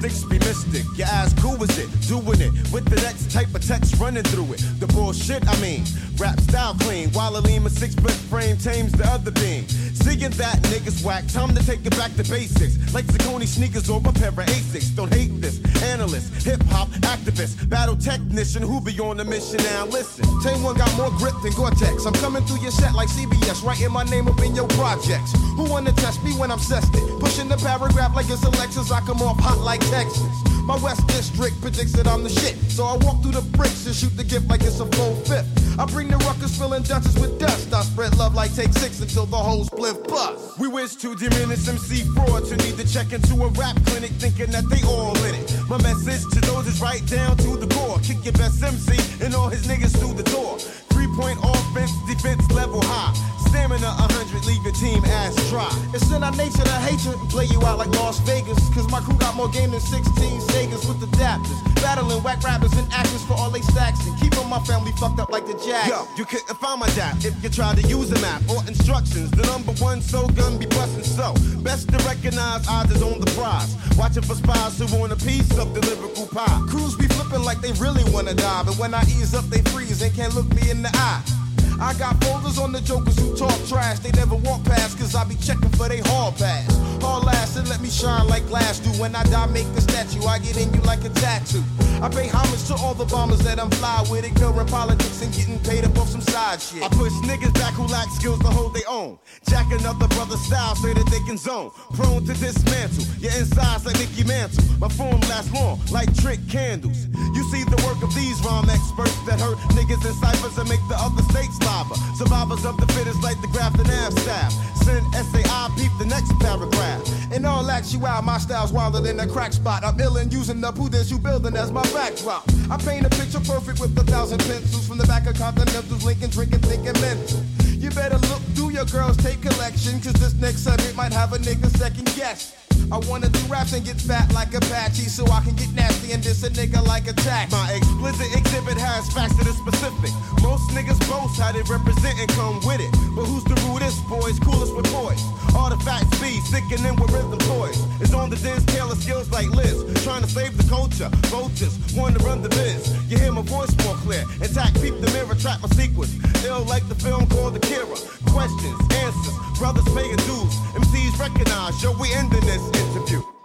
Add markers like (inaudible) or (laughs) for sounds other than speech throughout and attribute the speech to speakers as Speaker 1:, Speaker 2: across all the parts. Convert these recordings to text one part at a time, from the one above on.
Speaker 1: characteristics be mystic. Your ass cool is it? Doing it with the next type of text running through it. The bullshit, I mean, rap style clean. While a lean, six foot frame tames the other beam. Seeing that niggas whack, time to take it back to basics. Like Saucony sneakers or a pair of Asics. Don't hate this. Analyst, hip hop activist, battle technician who be on a mission now. Listen,
Speaker 2: Tame one got more grip than Gore-Tex. I'm coming through your set like CBS, writing my name up in your projects. Who wanna test me when I'm cested? Pushing the paragraph like it's a Lexus, I come off hot like Texas. My West District predicts that I'm the shit. So I walk through the bricks and shoot the gift like it's a full fifth. I bring the ruckus filling Dutchess with dust. I spread love like take six until the whole split bust.
Speaker 1: We wish to diminish MC frauds who need to check into a rap clinic thinking that they all in it. My message to those is right down to the core. Kick your best MC and all his niggas through the door. Three point offense, defense level high. Stamina 100, leave your team ass dry.
Speaker 2: It's in our nature to hate you and play you out like Las Vegas. Cause my crew got more game than 16 Segas with adapters. Battling whack rappers and actors for all they stacks and keeping my family fucked up like the Jack.
Speaker 1: Yo, you couldn't find my dap if you try to use a map or instructions. The number one so gun be busting so. Best to recognize odds is on the prize. Watching for spies who want a piece of the lyrical pie.
Speaker 2: Crews be flipping like they really wanna die, but when I ease up, they freeze and can't look me in the eye. I got folders on the jokers who talk trash. They never walk past, cause I be checking for they hall pass. Hall last and let me shine like glass do. When I die, make a statue. I get in you like a tattoo. I pay homage to all the bombers that I'm fly with, ignoring politics and getting paid up off some side shit.
Speaker 1: I push niggas back who lack skills to hold their own. Jack another brother's style so that they can zone. Prone to dismantle. Your insides like Mickey Mantle. My form lasts long like trick candles. You see the work of these rhyme experts that hurt niggas in ciphers and make the other states lava. Survivors of the fittest like the graft and Ave staff. Send SAI, peep the next paragraph.
Speaker 2: In all actuality, my style's wilder than a crack spot. I'm ill and using the poo that you building as my backdrop. I paint a picture perfect with a thousand pencils from the back of Continentals, Lincoln, drinking, thinking mental. You better look through your girls' tape collection, cause this next subject might have a nigga second guess. I wanna do raps and get fat like Apache so I can get nasty and diss a nigga like a tax.
Speaker 1: My explicit exhibit has facts that are specific. Most niggas boast how they represent and come with it. But who's the rudest boys, coolest with boys? Artifacts be sickening with rhythm toys. It's on the Diz Taylor skills like Liz. Trying to save the culture. Vultures want to run the biz. You hear my voice more clear. Intact, peep the mirror, track my sequence. Ill like the film called Akira. Questions, answers, brothers paying dues. MCs recognize, yo, we ending this interview.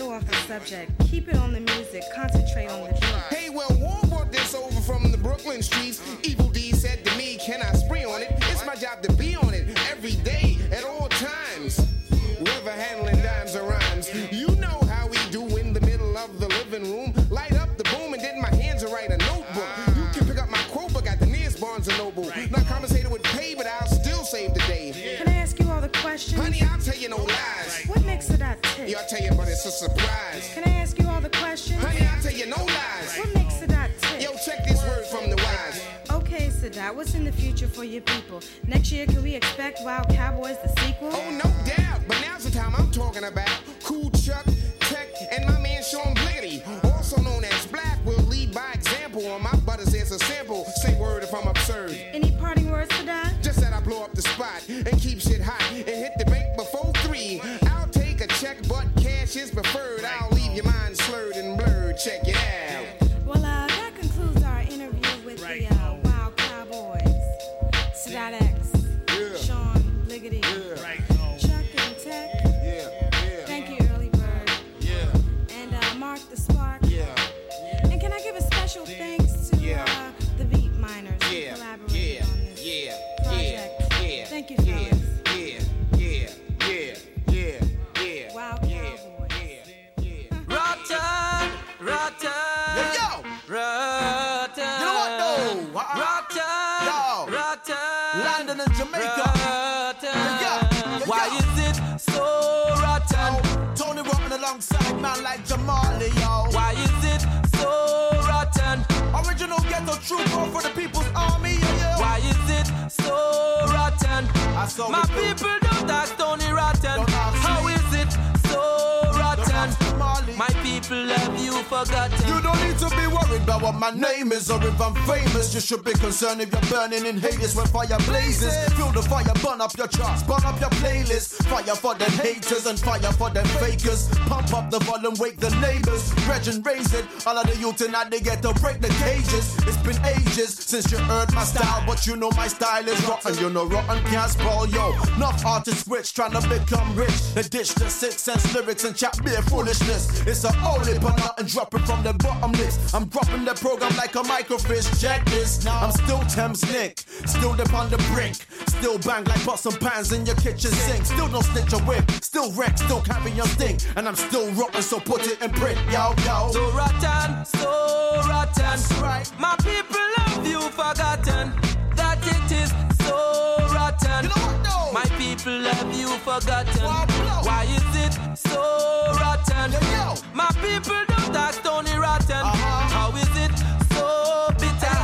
Speaker 3: Little off the subject. Keep it on the music. Concentrate on the beat.
Speaker 4: Hey, well, War brought this over from the Brooklyn streets. Evil D said to me, Can I spray on I'll tell you, but it's a surprise.
Speaker 3: Can I ask you all the questions?
Speaker 4: Honey, I'll tell you no lies.
Speaker 3: What makes Sadat tick?
Speaker 4: Yo, check this word from the wise.
Speaker 3: Okay, Sadat, what's in the future for your people? Next year, can we expect Wild Cowboys the sequel?
Speaker 4: Oh, no doubt. But now's the time I'm talking about. Cool Chuck, Tech, and my man Sean Bliggity, also known as Black, will lead by example. On my butters, there's a sample. Say word if I'm absurd.
Speaker 3: Any parting words, Sadat?
Speaker 4: Just that I blow up the spot and keep shit preferred. I'll leave your mind slurred and blurred. Check it
Speaker 5: Rotten.
Speaker 6: Yeah, yeah, yeah,
Speaker 5: Why is it so rotten?
Speaker 6: Tony Rotten alongside man like Jamali, yo.
Speaker 5: Why is it so rotten?
Speaker 6: Original ghetto trooper for the people's army, yo, yo.
Speaker 5: Why is it so rotten? My people don't ask Tony Rotten. How it so rotten? My people have you forgotten.
Speaker 6: You don't need to worried about what my name is or if I'm famous. You should be concerned if you're burning in Hades when fire blazes. Feel the fire, burn up your charts, burn up your playlist. Fire for them haters and fire for them fakers. Pump up the volume, wake the neighbors. Reg and raise it. All of the youth in they get to break the cages. It's been ages since you heard my style, but you know my style is rotten. You know rotten can't spoil yo. Enough artists rich trying to become rich. They ditch the six sense lyrics and chat beer foolishness. It's a holy but and dropping from the bottomless. I'm dropping the program like a microfish. Check this. Now I'm still Thames Nick, still dip on the brink. Still bang like pots and pans in your kitchen sink. Still no snitch a whip. Still wreck, still carry your stink. And I'm still rotten, so put it in print. Yo, yo.
Speaker 5: So rotten, so rotten.
Speaker 6: right.
Speaker 5: My people have you forgotten that it is My people have you forgotten. Why is it so rotten? My people don't ask Tony Rotten.
Speaker 6: Uh-huh.
Speaker 5: How is it so bitter?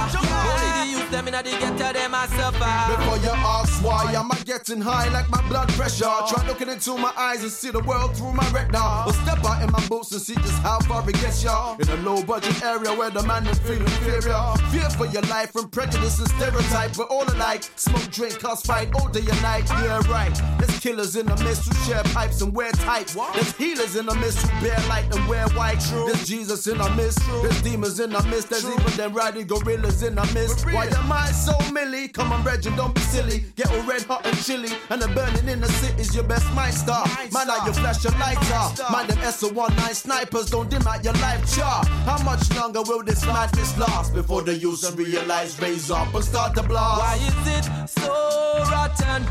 Speaker 5: Only the youth them inna the ghetto them a suffer.
Speaker 6: Before you ask why, am I getting high like my blood pressure? Try looking into my eyes and see the world through my retina. Or step out in my boots and see just how far it gets ya. In a low budget area where the man is feeling inferior. Fear for your life from prejudice and stereotype. We're all alike. Smoke, drink, cause fight all day and night. Yeah, right. There's killers in the mist who share pipes and wear tights. There's healers in the mist who bear light and wear white. There's Jesus in the mist. There's demons in the mist. There's even them riding gorillas in the mist. Why am I so milly? Come on, Reggie, don't be silly. Get all red hot and chilly. And the burning in the city's your best mind star. Man, now you flash your lighter. Mind them SO19 snipers, don't dim out your life chart. How much longer will this madness last before the user realize, raise up and start the blast?
Speaker 5: Why is it so rotten?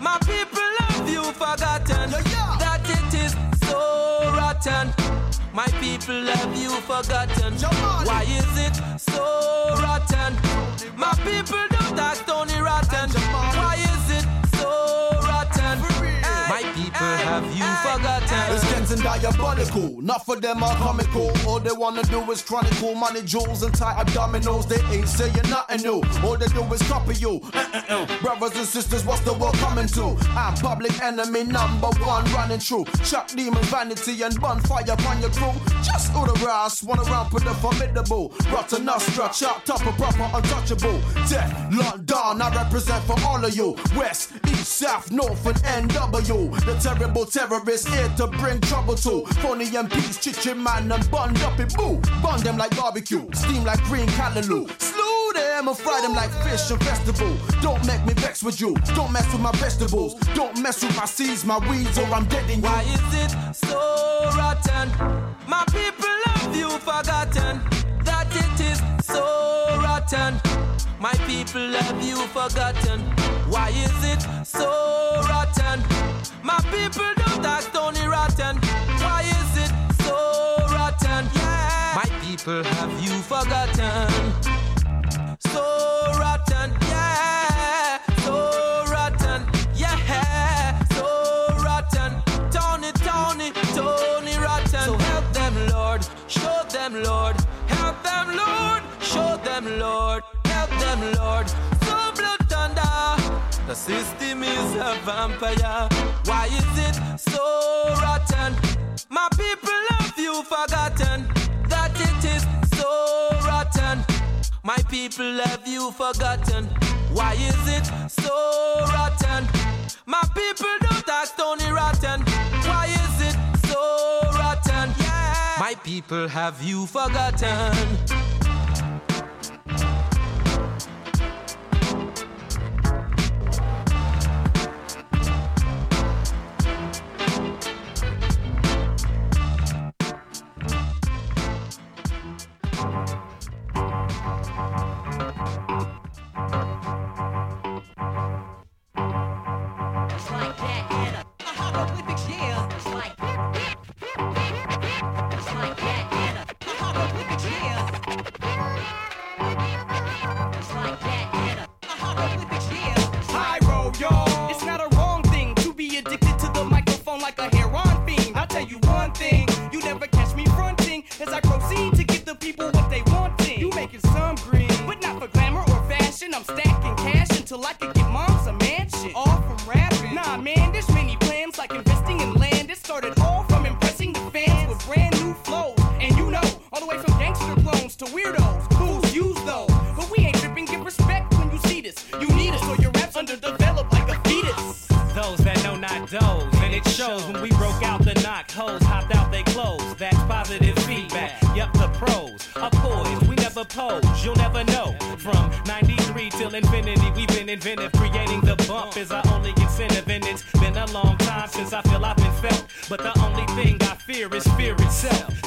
Speaker 5: My people have you forgotten
Speaker 6: Yeah, yeah.
Speaker 5: that it is so rotten. My people have you forgotten. Why is it so rotten? My people don't act only Rotten. Why people have you forgotten?
Speaker 6: It's getting diabolical. Not for them are comical. All they wanna do is chronicle money, jewels, and tight abdominals. They ain't saying nothing new. All they do is copy you. Brothers and sisters, what's the world coming to? I'm public enemy number one, running true. Chuck demon vanity and bonfire on your crew. Just all the rise, one around for the formidable. Rotten Nostra, up a proper untouchable. Death, London, I represent for all of you. West, East, South, North, and NW. The terrible terrorists here to bring trouble to. Phony MPs, chitchin' man, and bund up in boo. Bun them like barbecue, steam like green callaloo. Slew them and fry them like fish and festival. Don't make me vex with you. Don't mess with my vegetables. Don't mess with my seeds, my weeds, or I'm dead in you.
Speaker 5: Why is it so rotten? My people have you forgotten that it is so rotten. My people have you forgotten. Why is it so rotten? My people don't act only rotten. Why is it so rotten? Yeah. My people have you forgotten. So rotten, yeah. So rotten, yeah. So rotten. Tony, Tony, Tony rotten. So help them, Lord. Show them, Lord. Help them, Lord. Show them, Lord. Them, Lord. So blood thunder. The system is a vampire. Why is it so rotten? My people have you forgotten that it is so rotten. My people have you forgotten. Why is it so rotten? My people don't act only rotten. Why is it so rotten? Yeah. My people have you forgotten.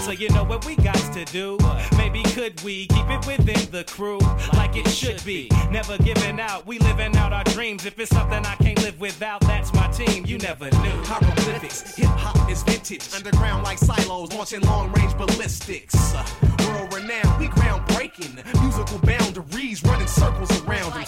Speaker 7: So you know what we got to do? Maybe could we keep it within the crew like it should be? Never giving out, we living out our dreams. If it's something I can't live without, that's my team. You never knew.
Speaker 8: Hieroglyphics, hip hop is vintage. Underground like silos, launching long range ballistics. Uh, world renowned, we groundbreaking. Musical boundaries running circles around them.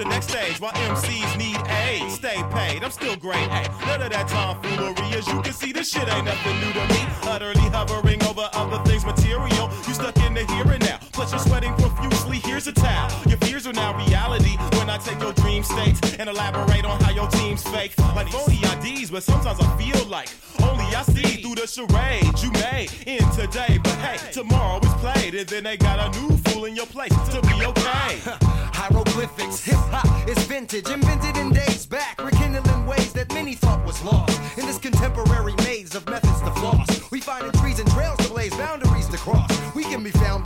Speaker 9: The next stage while MCs need aid. Stay paid, I'm still great. Hey, none of that tomfoolery. As you can see, this shit ain't nothing new to me. Utterly hovering over other things material. You stuck in the here and now. Plus, you're sweating profusely. Here's a towel. Your fears are now reality when I take your dream states and elaborate on how your team's fake. Like phony IDs, but sometimes I feel like only I see through the charade you made in today. But hey, tomorrow is played, and then they got a new fool in your place to be okay. (laughs)
Speaker 6: Hieroglyphics, hip hop is vintage, invented in days back, rekindling ways that many thought was lost. In this contemporary maze of methods to floss, we find in trees and trails to blaze, boundaries to cross. We can be found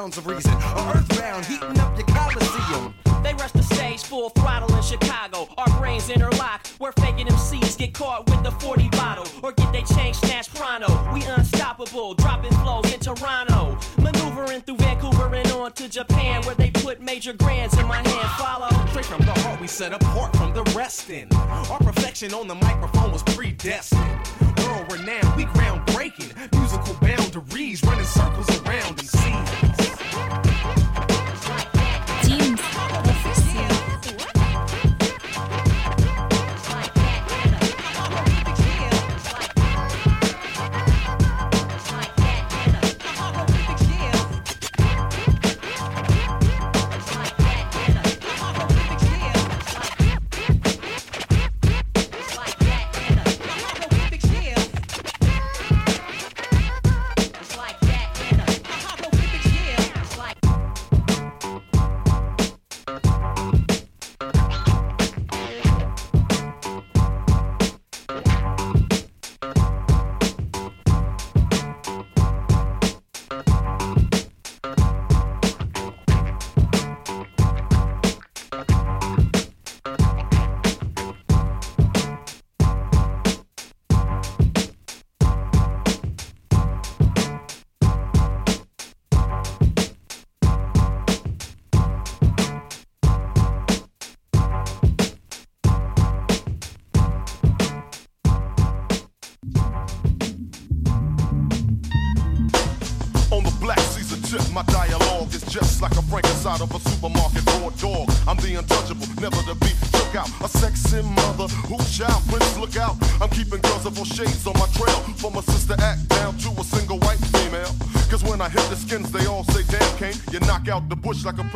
Speaker 6: bounds of reason, or earthbound, heating up your coliseum.
Speaker 10: They rush the stage full throttle in Chicago. Our brains interlock. Where faking MCs get caught with the 40 bottle. Or get they change snatched pronto. We unstoppable, dropping flows in Toronto. Maneuver Maneuvering through Vancouver and on to Japan, where they put major grands in my hand. Follow.
Speaker 11: Straight from the heart, we set apart from the resting. Our perfection on the microphone was predestined. World renowned, we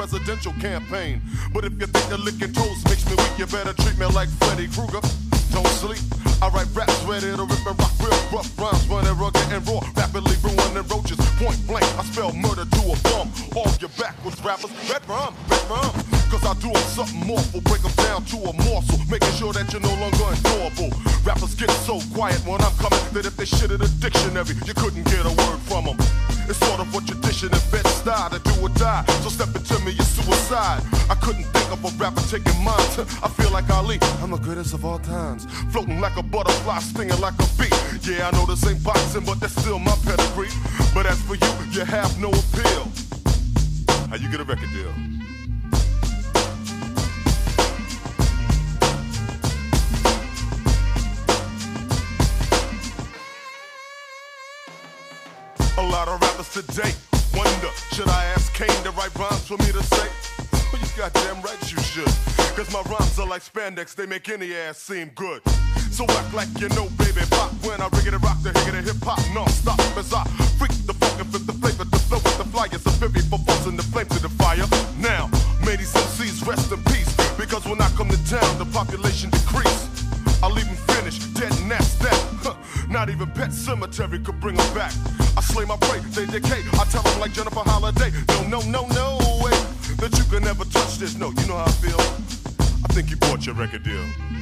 Speaker 12: presidential campaign. But if you think the licking toes makes me weak, you better treat me like Freddy Krueger. Don't sleep. I write raps ready to rip and rock real rough rhymes, running rugged and raw, rapidly ruining roaches. Point blank, I spell murder to a bum. All your backwards rappers, red rum, red rum. Cause I do do 'em something awful, break 'em down to a morsel, making sure that you're no longer ignorable. Rappers get so quiet when I'm coming that if they shit in a dictionary, you couldn't get a word from 'em. It's sort of what tradition and bed style to do or die. So step into me, it's suicide. I couldn't think of a rapper taking mine. I feel like Ali, I'm the greatest of all times. Floating like a butterfly, stinging like a bee. Yeah, I know this ain't boxing, but that's still my pedigree. But as for you, you have no appeal. How you get a record deal? Today wonder, should I ask Kane to write rhymes for me to say? Well, you goddamn right you should. Cause my rhymes are like spandex, they make any ass seem good. So act like you know, baby, pop when I riggedy rock the higgity hip hop non-stop as I freak the funk and fit the flavor, the flow with the flyers, a fairy for forcing the flame to the fire. Now, may these MCs rest in peace, because when I come to town, the population decrease. I'll leave them finished, dead and that's that. Huh. Not even Pet Sematary could bring them back. Slay my prey, they decay. I tell them like Jennifer Holliday. No, no, no, no way that you can never touch this. No, you know how I feel. I think you bought your record deal.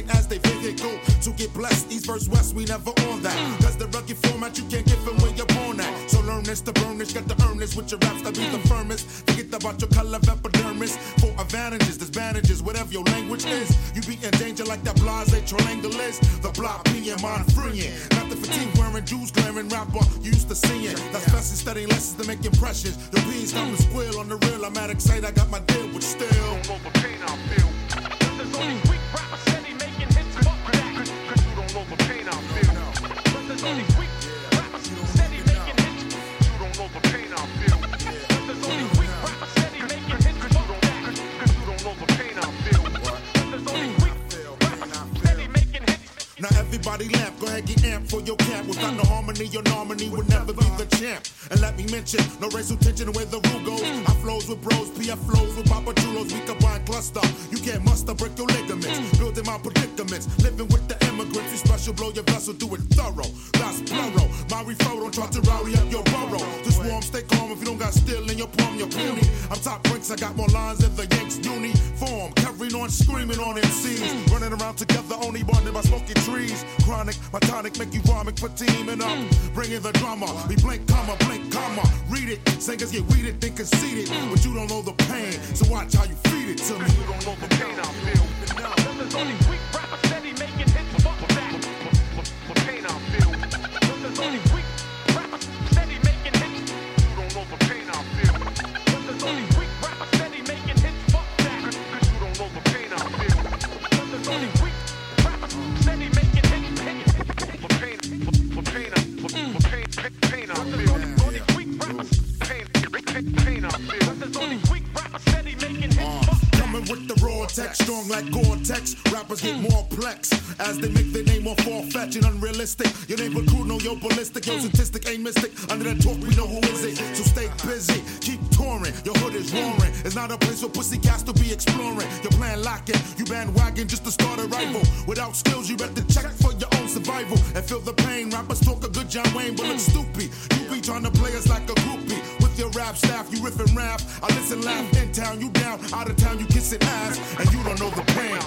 Speaker 2: They need to reign as they vehicle. To get blessed, East versus West, we never on that. Mm. Cause the rugged format you can't give them when you're born at. So learn this to burn this, got the earn this with your raps to be mm. the firmest. Forget about your color of epidermis. For advantages, disadvantages, whatever your language mm. is. You be in danger like that blase triangle is. The block being mind freeing. Not the fatigue wearing Jews glaring rapper you used to seeing. That's best in studying lessons to make impressions. The bees come to squeal on the real. I'm at excited, I got my deal, but still. Everybody lamp, go ahead get amped for your camp. Without no harmony, your nominee would never be the champ. And let me mention, no racial tension where the rule goes. I flows with bros, PF flows with Papa Chulos. We combine cluster. You can't muster, break your ligaments. Building my predicaments, living with the immigrants. You special blow your vessel, do it thorough. That's plural. My referral, don't try to rowdy up your burrow. Just warm, stay calm if you don't got steel in your palm, you're puny. I'm top ranks, I got more lines than the Yanks uniform. Carrying on, screaming on MCs. Running around together, only bonded by smoky trees. Chronic, my tonic, make you vomit for teaming up. Bringing the drama, we blink, comma, blink, comma. Read it, singers get weeded, then conceited. But you don't know the pain, so watch how you feed it to me. You don't know the pain I feel. There's only weak rappers steady making hits. Fuck that. Pain I feel. Only weak strong like Gore-Tex. Rappers get more plex as they make their name more far-fetched and unrealistic. Your neighbor crew know yo ballistic, yo statistic ain't mystic. Under that talk, we know who is it. So stay busy, keep touring. Your hood is roaring. It's not a place for pussy cats to be exploring. Your plan locking, you bandwagon just to start a rival. Without skills, you better check for your own survival and feel the pain. Rappers talk a good John Wayne, but look stupid. You be trying to play us like a groupie. With your rap staff, you riff and rap. I listen, laugh in town, you down, out of town, you kissing ass, and you don't know the pain.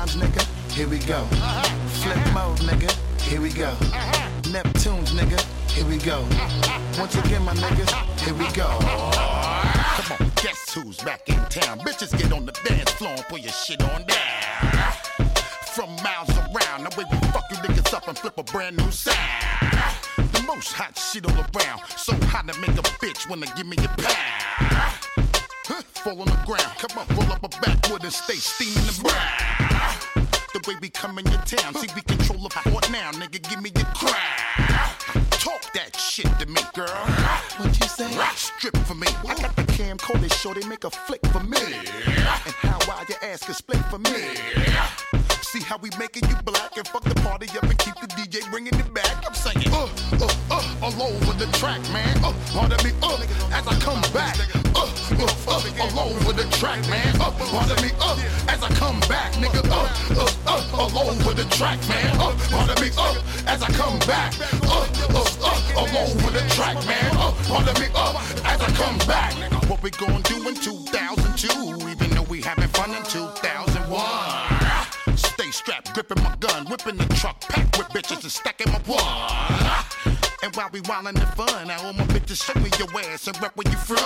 Speaker 13: Rhymes, nigga. Here we go. Flip mode, nigga. Here we go. Neptunes, nigga. Here we go. Once again, my niggas. Here we go.
Speaker 14: Come on, guess who's back in town? Bitches get on the dance floor and put your shit on down. From miles around, the way we fuck you niggas up and flip a brand new sound. The most hot shit all around. So hot to make a bitch wanna give me a pound. Huh, Fall on the ground, come on, roll up a backwood and stay steaming the brown. The way we come in your town, see we control the fort now, nigga, give me your crown. Talk that shit to me, girl.
Speaker 13: What you say?
Speaker 14: Strip for me. I got the camcorder, show they make a flick for me. And how wild your ass can split for me. See how we making you black and fuck the party up and keep the DJ bringing it back. I'm saying, uh, uh, uh, all over the track, man. Uh, pardon me, uh, as I come back. Uh, uh, uh, all over the track, man. Uh, pardon me, uh, as I come back, nigga. Uh, uh, uh, all over the track, man. Uh, pardon me, uh, as I come back. Uh, uh, uh, all over the track, man. Uh, pardon me, uh, as I come back. What we gonna do in 2002, even though we having fun in 2001. Stay strapped, gripping my gun, whipping the truck, packed with bitches and stacking my one. And while we wildin' the fun, I all my bitches show me your ass and rep where you from.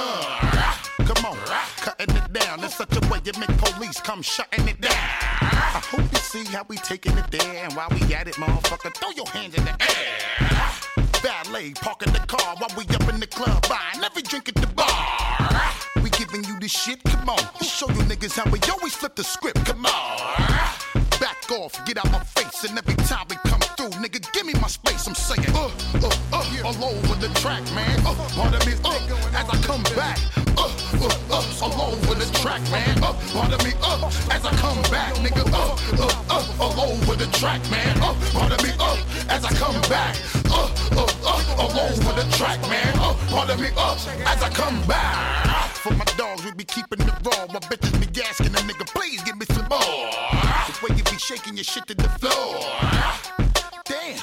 Speaker 14: Come on, cutting it down in such a way you make police come shutting it down. I hope you see how we taking it there, and while we at it, motherfucker, throw your hands in the air. Valet parking the car while we up in the club buying every drink at the bar. We giving you this shit, come on. Show you niggas how we always flip the script, come on. Back off, get out my face, and every time we come through, nigga, give me my space. I'm saying, uh, uh, uh, all over the track, man. Uh, pardon me, uh, as I come back. Uh, uh, uh, all over the track, man. Uh, pardon me, uh, as I come back, nigga. Uh, uh, uh, all over the track, man. Uh, pardon me, uh, as I come back. Uh, uh, uh, all over the track, man. Uh, pardon me, uh, as I come back. For my dogs, we be keeping it raw. My bitches taking your shit to the floor.
Speaker 15: Damn.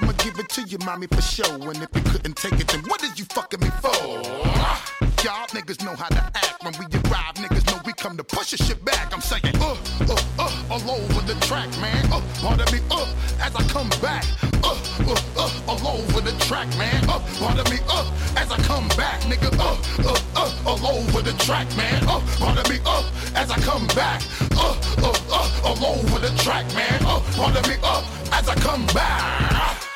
Speaker 15: I'ma give it to you, mommy, for sure. And if you couldn't take it, then what is you fucking me for? Y'all niggas know how to act when we arrive. Niggas know we come to push your shit back. I'm saying, uh, uh, uh, all over the track, man. Uh, pardon me, uh, as I come back. Uh, uh, uh, all over the track, man. Uh, pardon me, uh, as I come back, nigga. Uh, uh, uh, all over the track, man. Uh, pardon me, uh, as I come back. Uh, uh, uh, all over the track, man. Uh, wanna be up uh, as I come back.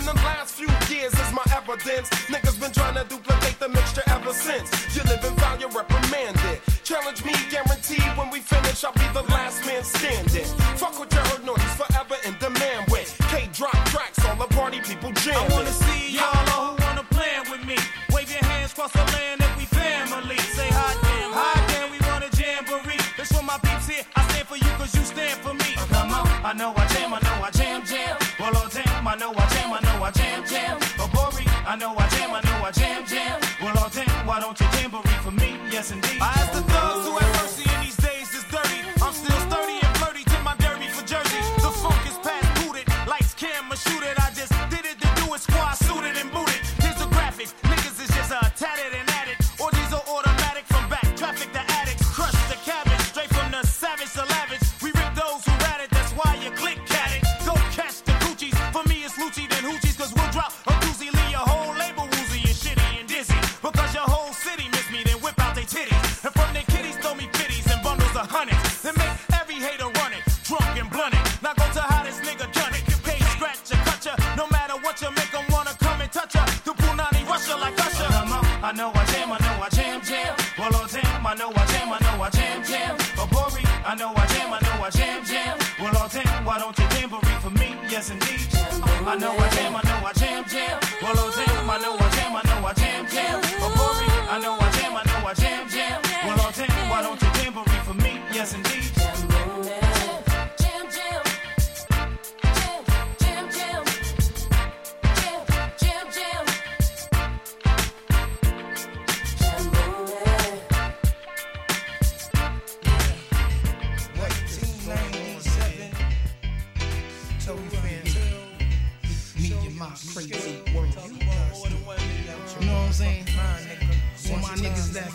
Speaker 16: in
Speaker 7: the
Speaker 17: last few years is my evidence. Niggas been trying to
Speaker 7: do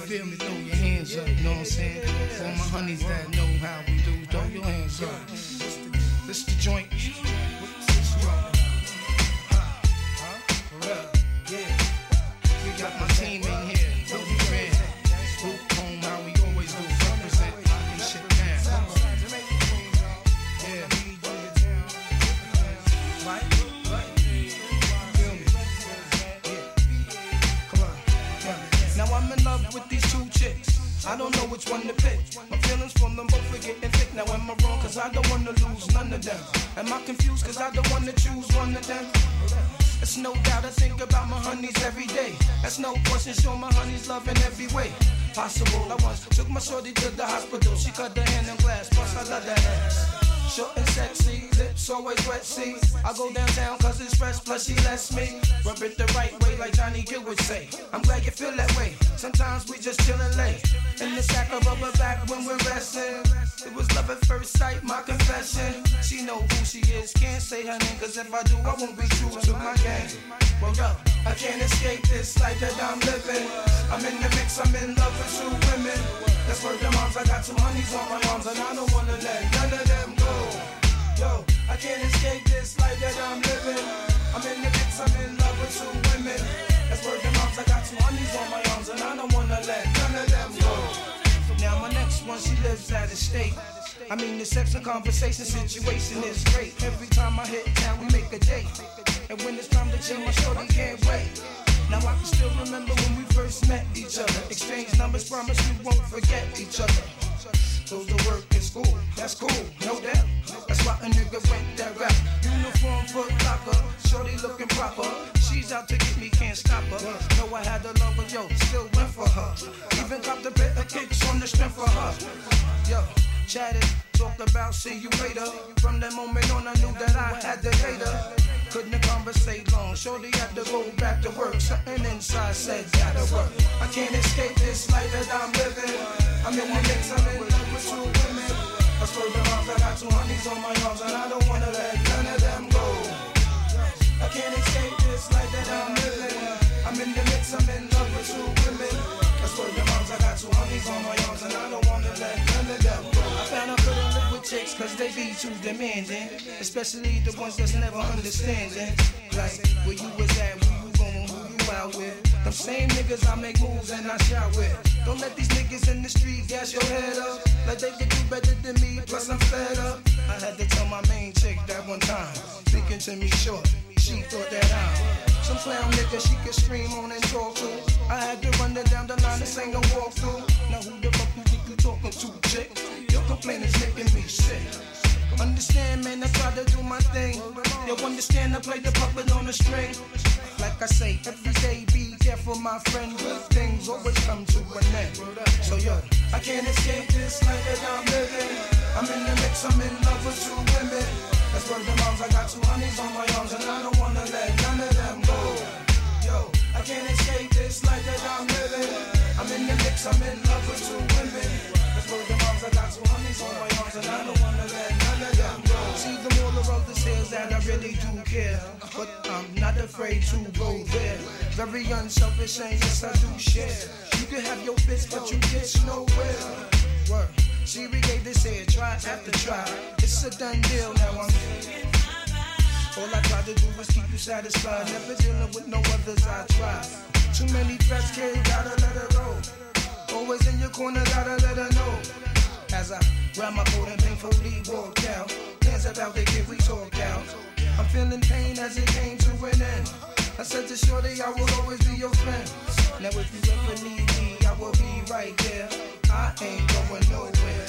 Speaker 18: feel me? Throw your hands up, you know what I'm saying? For my honeys that know I mean, the sex and conversation situation is great. Every time I hit town, we make a date. And when it's time to chill, my shorty can't wait. Now I can still remember when we first met each other. Exchange numbers, promise we won't forget each other. Goes to work in school, that's cool, no doubt. That's why a nigga went that route. Uniform foot locker, shorty looking proper. She's out to get me, can't stop her. Know I had to love her, yo, still went for her. Even a bit of kicks on the strength of her. Yo, chatted, talked about see you later. From that moment on, I knew that I had to hate her. Couldn't conversate long, shorty had to go back to work. Something inside said, gotta work. I can't escape this life that I'm living. I'm in the mix, I'm in love with two women. I swear the moms, I got two honeys on my arms, and I don't wanna let none of them go. I can't escape this life that I'm living. I'm in the mix, I'm in love with two women. I swear the moms, I got two honeys on my arms, and I don't cause they be too demanding. Especially the ones that's never understanding. Like, where you was at, where you going, who you out with. Them same niggas I make moves and I shout with. Don't let these niggas in the street gas your head up. Like they can do better than me, plus I'm fed up. I had to tell my main chick that one time. Speaking to me short, she thought that I'm some clown nigga she could scream on and talk to. I had to run her down the line, this ain't no walkthrough. Now who the fuck you think you talking to, chick? Is making me sick. Understand, man, I try to do my thing. You understand, I play the puppet on the string. Like I say, every day be careful, my friend. Good things always come to an end. So yo, I can't escape this life that I'm living. I'm in the mix, I'm in love with two women. That's where the moms, I got two honeys on my arms, and I don't wanna let none of them go. Yo, I can't escape this life that I'm living. I'm in the mix, I'm in love with two women. Really do care, but I'm not afraid to go there. Very unselfish, and yes I do share. You can have your fits, but you get nowhere. Word. We gave this here try after try. It's a done deal now. I'm all I try to do is keep you satisfied. Never dealing with no others. I try. Too many threats, kid. Gotta let her go. Always in your corner. Gotta let her know. As I grab my coat and painfully walk out. Hands about the kid we talk out. I'm feeling pain as it came to an end. I said to Shorty, I will always be your friend. Now if you ever need me, I will be right there. I ain't going nowhere.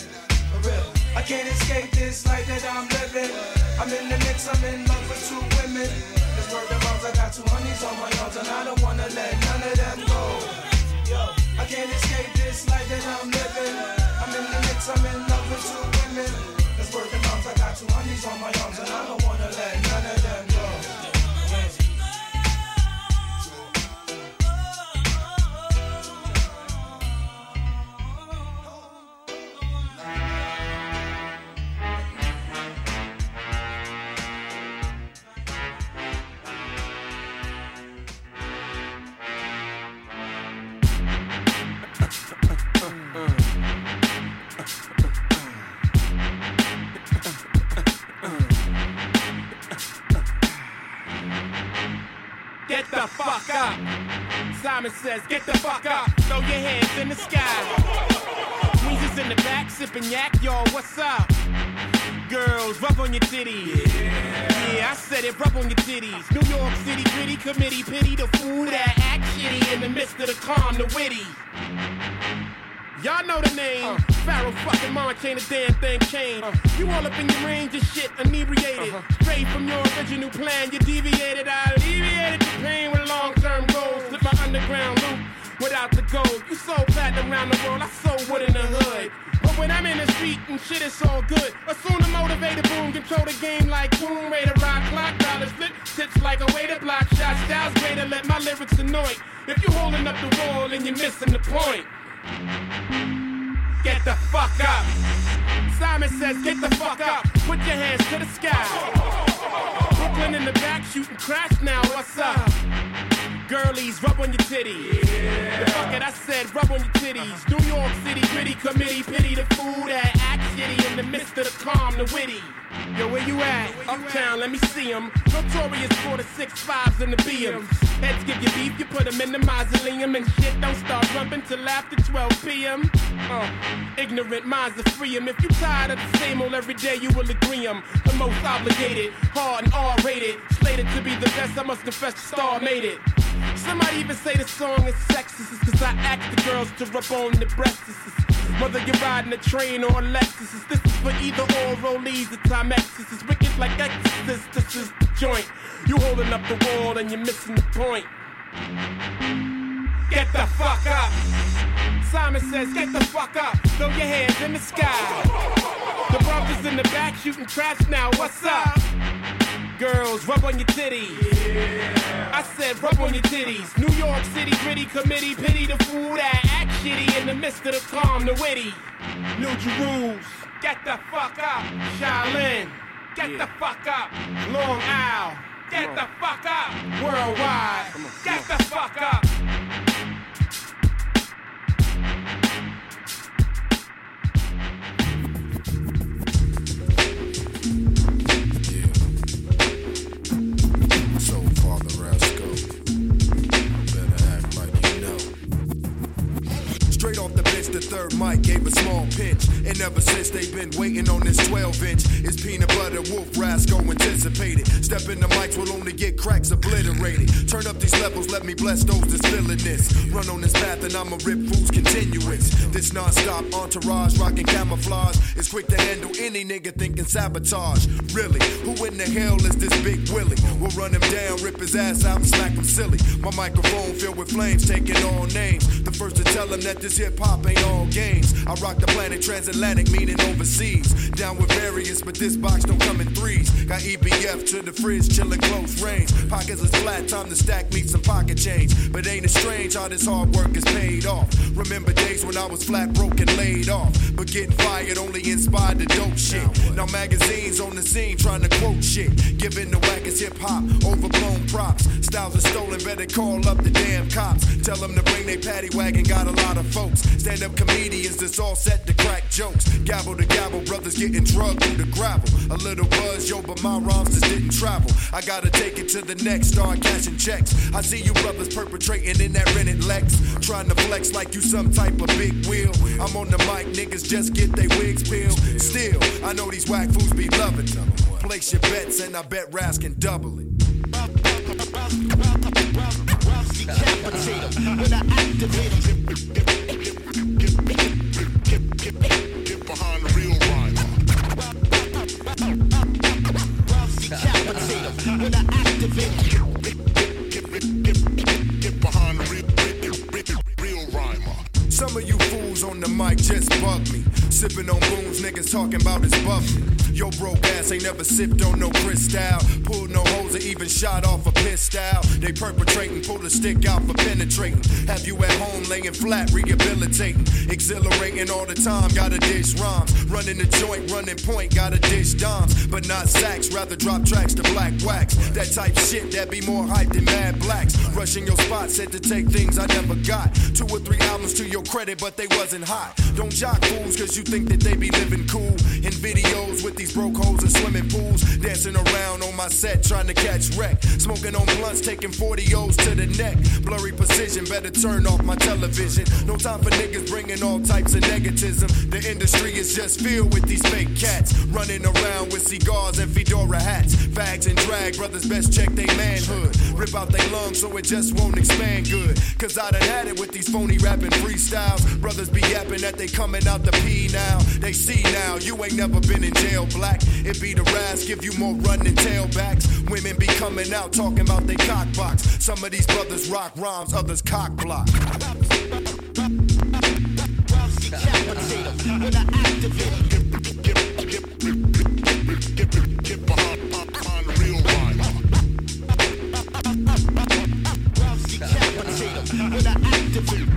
Speaker 18: For real. I can't escape this life that I'm living. I'm in the mix, I'm in love with two women. This word of mouth, I got two honeys on my arms, and I don't wanna let none of them go. Yo, I can't escape this life that I'm living. I'm in the mix, I'm in love with two women. This word of mouth, I got two honeys on my arms, and I don't
Speaker 19: up. Simon says, get the fuck up. Throw your hands in the sky. Weezer's in the back, sipping yak. Yo, what's up? Girls, rub on your titties. Yeah. I said it, rub on your titties. New York City gritty committee, pity the fool that act shitty in the midst of the calm, the witty. Y'all know the name. Uh. Pharoahe fucking ain't a damn thing changed. Uh. You all up in your range of shit, inebriated. Uh-huh. Straight from your original plan, you deviated. I alleviated the pain with long term goals. Slip my underground loop without the gold. You sold platinum around the world, I sold wood in the hood. But when I'm in the street and shit, it's all good. Assume the motivated boom, control the game like boom, ready to rock, clock, dollars flip, tips like a way to block shots, styles way to let my lyrics annoy. If you holding up the wall and you're missing the point, get the fuck up. Simon says, get the fuck up, put your hands to the sky. Brooklyn in the back shooting crash now, what's up? Girlies, rub on your titties. The fuck it, I said, rub on your titties. New York City, gritty committee, pity the food that act shitty in the midst of the calm, the witty. Yo, where you at? Uptown, let me see 'em. Notorious for the six fives and the BMs. Heads give you beef, you put 'em in the mausoleum. And shit don't start rumping till after 12 p.m. Uh, ignorant minds are free 'em. If you tired of the same old every day, you will agree 'em. The most obligated, hard and R-rated. Slated to be the best, I must confess the star made it. Somebody even say the song is sexist cause I ask the girls to rub on the breasts. Whether you're riding a train or a Lexus, this is for either or rollies or Timex. This is wicked like Exorcist, this is the joint. You holding up the wall and you're missing the point. Get the fuck up. Simon says, get the fuck up. Throw your hands in the sky. The brothers in the back shooting traps now. What's up? Girls, rub on your titties. I said, rub on your titties. New York City gritty committee, pity the fool that act shitty in the midst of the calm, the witty. New Jerusalem, get the fuck up. Shaolin, get the fuck up. Long Isle, get the fuck up. Worldwide, get the fuck up.
Speaker 20: Third mic gave a small pinch. And ever since they've been waiting on this 12 inch, it's peanut butter wolf Rasco anticipated. Step in the mics will only get cracks obliterated. Turn up these levels, let me bless those that's feeling this. Run on this path and I'ma rip fools continuous. This non-stop entourage rocking camouflage is quick to handle any nigga thinking sabotage. Really, who in the hell is this big Willie? We'll run him down, rip his ass out and smack him silly. My microphone filled with flames, taking all names. The first to tell him that this hip hop ain't all games. I rock the planet transatlantic, meaning overseas. Down with various, but this box don't come in threes. Got EBF to the fridge, chillin' close range. Pockets is flat, time to stack me some pocket change. But ain't it strange how this hard work is paid off? Remember days when I was flat broke and laid off. But getting fired only inspired the dope shit. Now magazines on the scene trying to quote shit. Giving the wackest hip hop overblown props. Styles are stolen, better call up the damn cops. Tell them to bring their paddy wagon, got a lot of folks. Stand up that's all set to crack jokes. Gabble to gabble, brothers getting drugged through the gravel. A little buzz, yo, but my rhymes just didn't travel. I gotta take it to the next, start cashing checks. I see you brothers perpetrating in that rented Lex. Trying to flex like you some type of big wheel. I'm on the mic, niggas just get they wigs peeled. Still, I know these whack fools be loving. Place your bets and I bet Raz can double it.
Speaker 14: When I activate 'em.
Speaker 20: Talking about his buffing. Yo, broke ass ain't never sipped on no crystal. Pulled no holes or even shot off a pistol. They perpetrating, pull the stick out for penetrating. Have you at home laying flat, rehabilitating. Exhilarating all the time, gotta dish rhymes. Running the joint, running point, gotta dish dimes. But not sacks, rather drop tracks to black wax. That type shit that be more hype than mad blacks. Rushing your spot, said to take things I never got. Two or three albums to your credit, but they wasn't hot. Don't jock fools, cause you think that they be living cool. In videos with these broke hoes in swimming pools, dancing around on my set, trying to catch wreck. Smoking on blunts, taking 40 O's to the neck. Blurry precision, better turn off my television. No time for niggas bringing all types of negativism. The industry is just filled with these fake cats running around with cigars and fedora hats. Fags and drag, brothers best check they manhood. Rip out they lungs so it just won't expand good. Cause I done had it with these phony rapping freestyles. Brothers be yapping that they coming out the P now. They see now, you ain't never been in jail black. It be the ras, give you more run than tailbacks. Women be coming out talking about they cock box. Some of these brothers rock rhymes, others cock block.
Speaker 21: James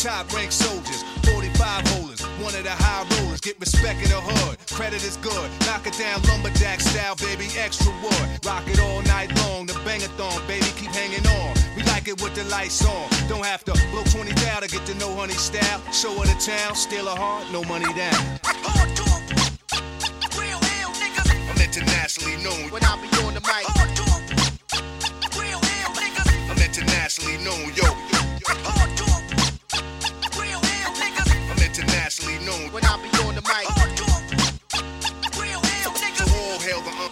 Speaker 22: top ranked soldiers. 45 holders, one of the high rollers, get respect in the hood. Credit is good, knock it down lumberjack style, baby, extra wood. Rock it all night long, the bangathon, baby, keep hanging on. We like it with the lights on. Don't have to blow 20 down to get to know honey style. Show her the town, steal a heart, no money down.
Speaker 23: I'm internationally known when I be on the mic. I'm internationally known, yo. Internationally when I be on the mic. So all hail the un-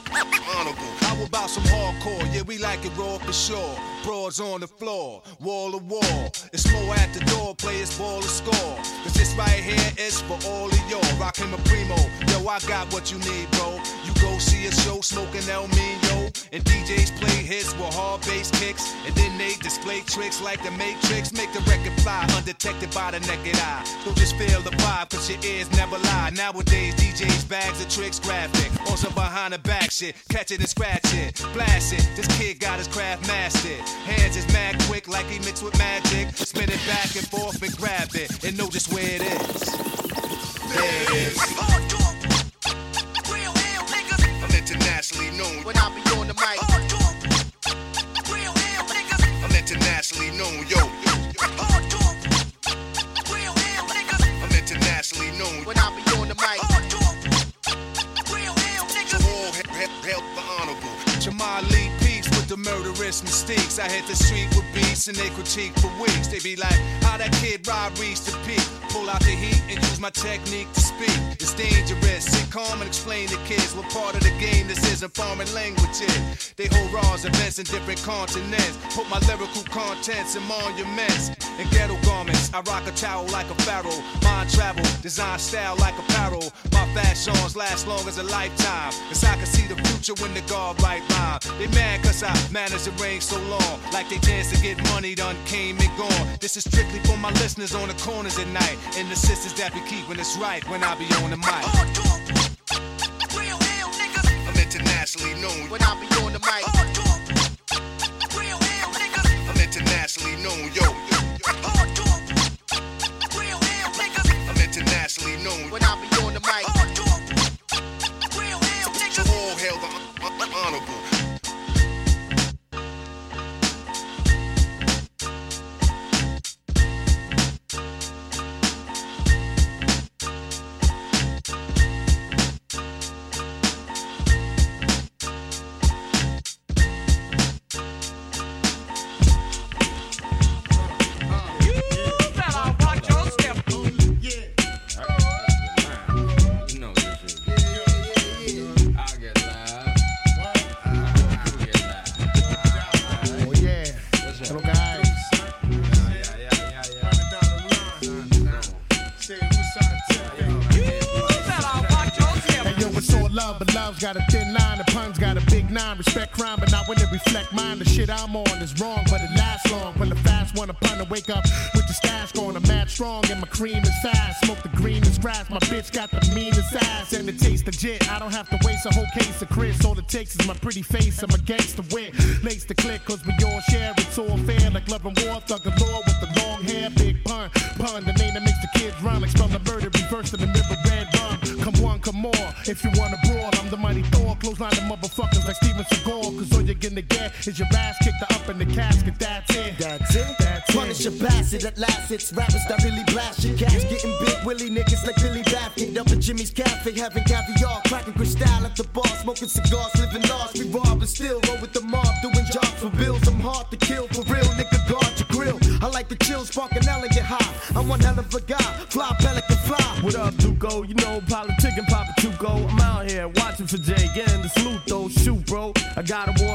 Speaker 23: honorable.
Speaker 22: How about some hardcore? Yeah, we like it raw for sure. Broads on the floor, wall to wall. It's more at the door, players ball to score. Cause this right here is for all of y'all. Rockin' my primo. Yo, I got what you need, bro. You go see a show smoking El Mino. And DJs play hits with hard bass kicks. And then they display tricks like the Matrix. Make the record fly undetected by the naked eye. Don't just feel the vibe, cause your ears never lie. Nowadays, DJs bags of tricks graphic. Some behind the back shit. Catch it and scratch it. Blast it. This kid got his craft mastered. Hands is mad quick like he mixed with magic. Spin it back and forth and grab it. And know just where it is. There it is.
Speaker 23: Known when I be on the mic. I'm internationally known, yo.
Speaker 22: Murderous mistakes. I hit the street with beats and they critique for weeks. They be like, how that kid Rob reached the peak. Pull out the heat and use my technique to speak. It's dangerous. Sit calm and explain to kids what part of the game this is in foreign languages. They hold raws events in different continents. Put my lyrical contents in monuments and ghetto garments. I rock a towel like a pharaoh. Mind travel, design style like apparel. My fashions last long as a lifetime. Cause I can see the future when the guard right rhyme. They mad cause I Manners that reign so long, like they dance to get money done came and gone. This is strictly for my listeners on the corners at night, and the sisters that be keeping us right when I be on the mic.
Speaker 1: I'm internationally known when I be on the mic. I'm internationally known, yo. I don't have to waste a whole case of Chris. All it takes is my pretty face. I'm against the wit. Lace the click, cause we all share. It's all fair, like love and war. Thug galore with the long hair, big pun. Pun, the name that makes the kids run. Like spell the murder, reverse to the mirror, red rum. Come one, come more. If you wanna brawl, I'm the mighty Thor. Close line of motherfuckers like Steven Seagal. Cause all you're gonna get is your ass kicked up in the casket. That's it.
Speaker 6: That's it.
Speaker 1: That's
Speaker 6: Punish
Speaker 1: it.
Speaker 6: your bastard at last. It's rappers that really blast your cash. Getting big willy niggas like Billy Baffin. Up at Jimmy's Cafe, having caviar. Cracking crystal at the bar. Smoking cigars, living large. We rob and still roll with the mob. Doing jobs for bills. I'm hard to kill for real. Nigga, guard your grill. I like the chill, spark an elegant high. I'm one hell of a guy. Fly, pelican, fly.
Speaker 9: What up, Duco? You know, politicking, Papa Chuco. I'm out here watching for Jay, getting the salute though. Shoot, bro. I got a yo,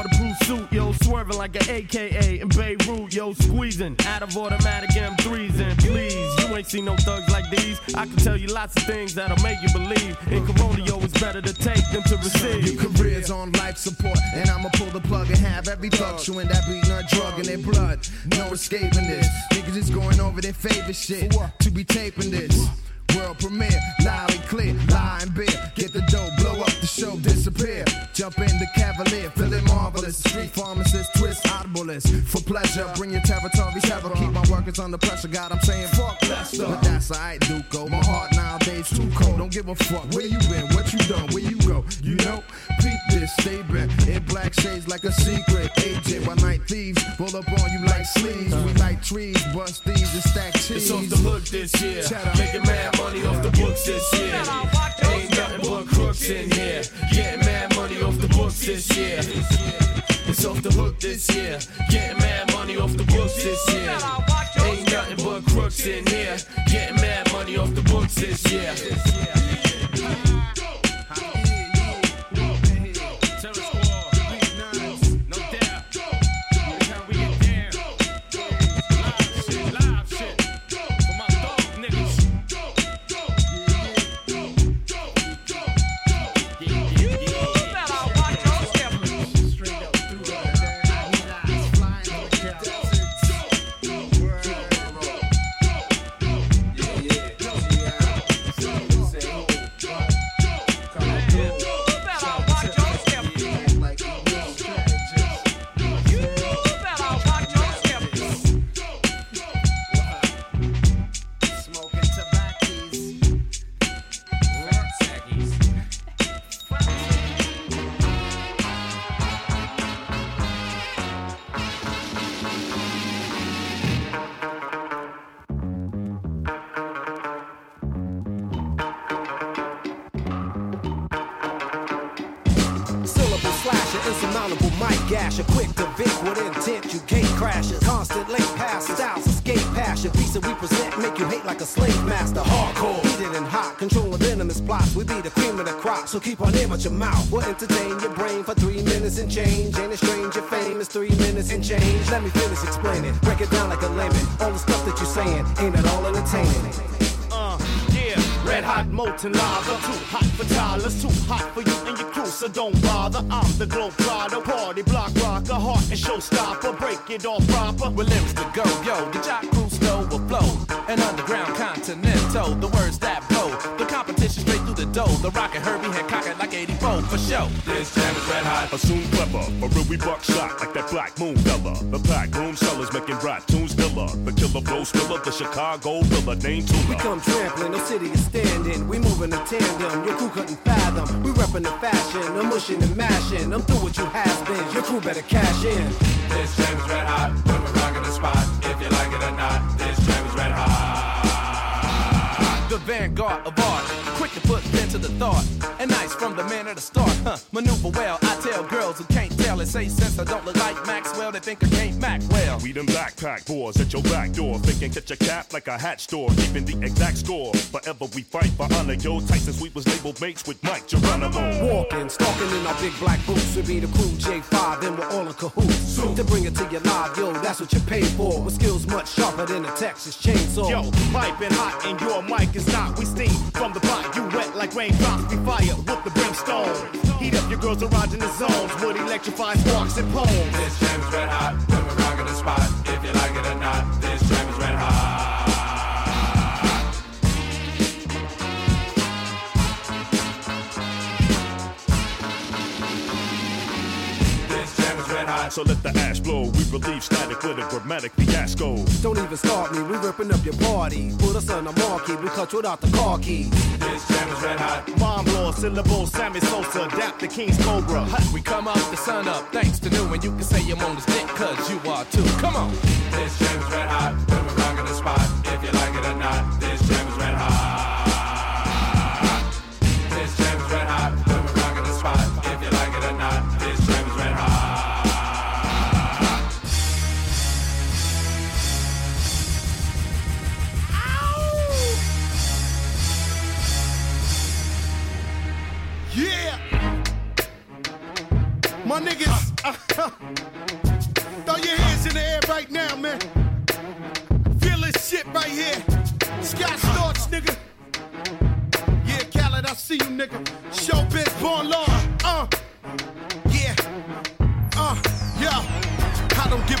Speaker 9: swerving like an AKA in Beirut, yo, squeezing out of automatic M3s. And please, you ain't seen no thugs like these. I can tell you lots of things that'll make you believe. In Corona, yo, it's better to take than to receive.
Speaker 6: Your career's on life support, and I'ma pull the plug and have every thug chewing that Beatnut drug in their blood. No escaping this. Niggas is going over their favorite shit to be taping this. World premiere, loud and clear, lie and beer. Get the dough, blow up the show, disappear. Jump in the cavalier, feeling marvelous. Street pharmacist, twist audiblest. For pleasure, bring your territory terror. Keep my workers under pressure. God, I'm saying fuck Lester. But that's alright, Duco. My heart nowadays too cold. Don't give a fuck where you been, what you done, where you go. You know, peep this, stay back. In black shades like a secret agent. While night thieves roll up on you like sleeves. We like trees, bust thieves and stack cheese.
Speaker 9: It's off the hook this year. Making mad money off the books this year. Ain't nothing but crooks in here. Getting mad money off the books this year. It's off the hook this year. Getting mad money off the books this year. Crooks in here. Getting mad money off the books this year.
Speaker 11: So keep on air with your mouth, we'll entertain your brain for three minutes and change, ain't it strange, your fame is three minutes and change, let me finish explaining, break it down like a layman, all the stuff that you're saying, ain't at all entertaining?
Speaker 24: Uh, yeah, red hot molten lava, too hot for toddlers, too hot for you and your crew, so don't bother. I'm the globe plotter, party block rocker, heart and showstopper, break it all proper.
Speaker 25: With rocket Herbie had cocked like 84 for show. This jam is red hot.
Speaker 26: Assume clever, for real we buckshot like that black moon fella. The pack room sellers making rap tunes killer. The killer flow spiller, the Chicago villa named
Speaker 11: We come trampling, no city is standing. We moving in tandem, your crew couldn't fathom. We reppin' the fashion, I'm mushing and mashing. I'm through what you has been, your crew better cash in.
Speaker 25: This jam is red hot. When we're rocking the spot, if you like it or not, this jam is red hot. The vanguard of art, quick to put pen to the thought, and nice from the man at the start. Huh, maneuver well. I tell girls who can't tell and say since I don't look like Maxwell, they think I can't Mac well.
Speaker 26: We them backpack boys at your back door, thinking catch a cap like a hat store, keeping the exact score. Forever we fight for honor, yo. Tight Tyson Sweet was labeled mates with Mike Geronimo.
Speaker 11: Walking, stalking in our big black boots. We be the crew J5, then we're all in cahoots. To bring it to your live, yo, that's what you pay for. With skills much sharper than a Texas chainsaw.
Speaker 24: Yo, piping hot and your mic is not. We steam from the pot, you wet like rain
Speaker 11: raindrops We fire with the brimstone. Heat up your girls around in the zones would and poems.
Speaker 25: This jam's red hot, then we're rocking the spot. If you like it or not, jam is red hot.
Speaker 26: So let the ash blow. We relieve static with a grammatic fiasco.
Speaker 27: Don't even start me, we ripping up your party. Put us on the marquee, we cut you without the car key.
Speaker 25: This jam is red hot.
Speaker 11: Bomb law, syllable, Sammy Sosa, adapt the King's Cobra.
Speaker 25: Hot, we come up the sun up, thanks to new, and you can say I'm on this dick, cause you are too. Come on. This jam is red hot, we're rocking the spot. If you like it or not,
Speaker 2: My niggas, throw your hands in the air right now, man. Feel this shit right here. Scott Storch, nigga. Yeah, Khaled, I see you, nigga. Showbiz, born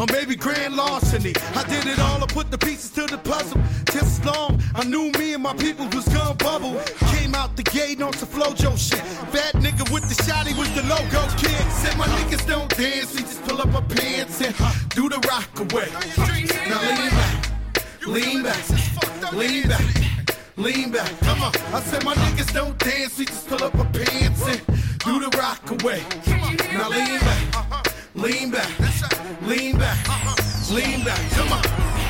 Speaker 2: or maybe grand larceny. I did it all, I put the pieces to the puzzle. Just long I knew me and my people was gonna bubble. Came out the gate on some Flojo shit. Fat nigga with the shotty was the logo kid. Said my niggas don't dance, we just pull up our pants and do the rock away. Now lean back, lean back, lean back. Lean back, come on. I said my niggas don't dance, we just pull up our pants and do the rock away. Now lean back, lean back, lean back, uh-huh. lean back, come on.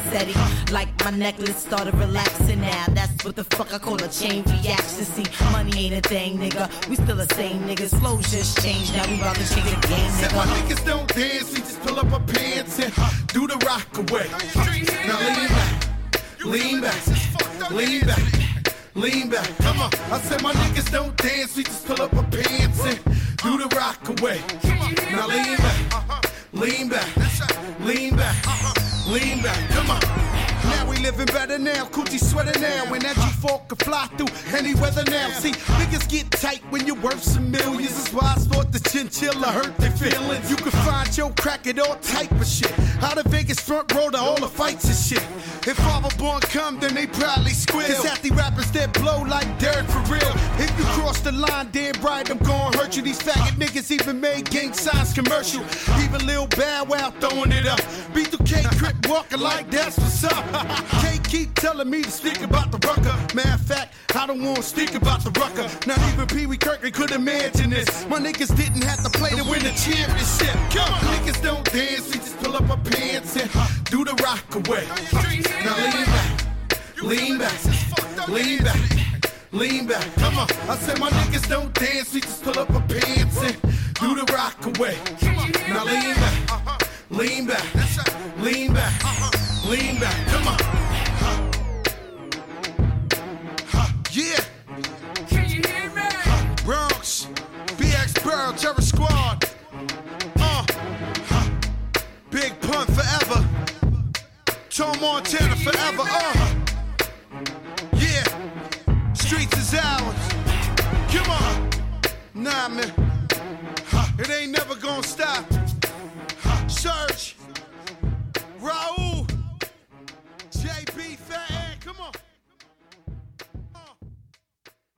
Speaker 28: steady. Like my necklace started relaxing now. That's what the fuck I call a chain reaction. See, money ain't a thing, nigga. We still the same niggas. Flows just changed. Now we about to change the game,
Speaker 2: Said my niggas don't dance, we just pull up our pants and do the rock away. Now lean back, lean back, lean back, lean back. Come on. I said my niggas don't dance, we just pull up our pants and do the rock away. Now lean back, lean back, lean back, lean back. Come on. Living better now, coochie sweater now, and that G4 can fly through any weather now. See, niggas get tight when you're worth some millions. That's why I thought the chinchilla hurt their feelings. You can find your crack at all type of shit. Out of Vegas front row to all the fights and shit. If Father Born come, then they probably squeal. Cause the rappers that blow like dirt for real. If you cross the line, damn right, I'm gonna hurt you. These faggot niggas even made gang signs commercial. Even Lil Bow Wow throwing it up. B2K Crip walking like that's what's up. (laughs) K keep telling me to speak about the rucker. Matter of fact, I don't wanna speak about the rucker. Not even Pee Wee Kirkland could imagine this. My niggas didn't have to play to win the championship. Come on, niggas don't dance, we just pull up our pants and do the rock away. Now lean back, lean back, lean back, lean back. Come on, I said my niggas don't dance, we just pull up our pants and do the rock away. Now lean back, lean back, lean back, Lean back, come on. Huh. Huh. Yeah. Can you hear me? Huh. Bronx, BX Barrel Terror Squad. Uh. Huh. Big pun forever. Tom Montana forever. Uh. Yeah. Streets is ours. Come on. Nah, man. Huh. It ain't never gonna stop. Huh. Surge. Raul. Come on.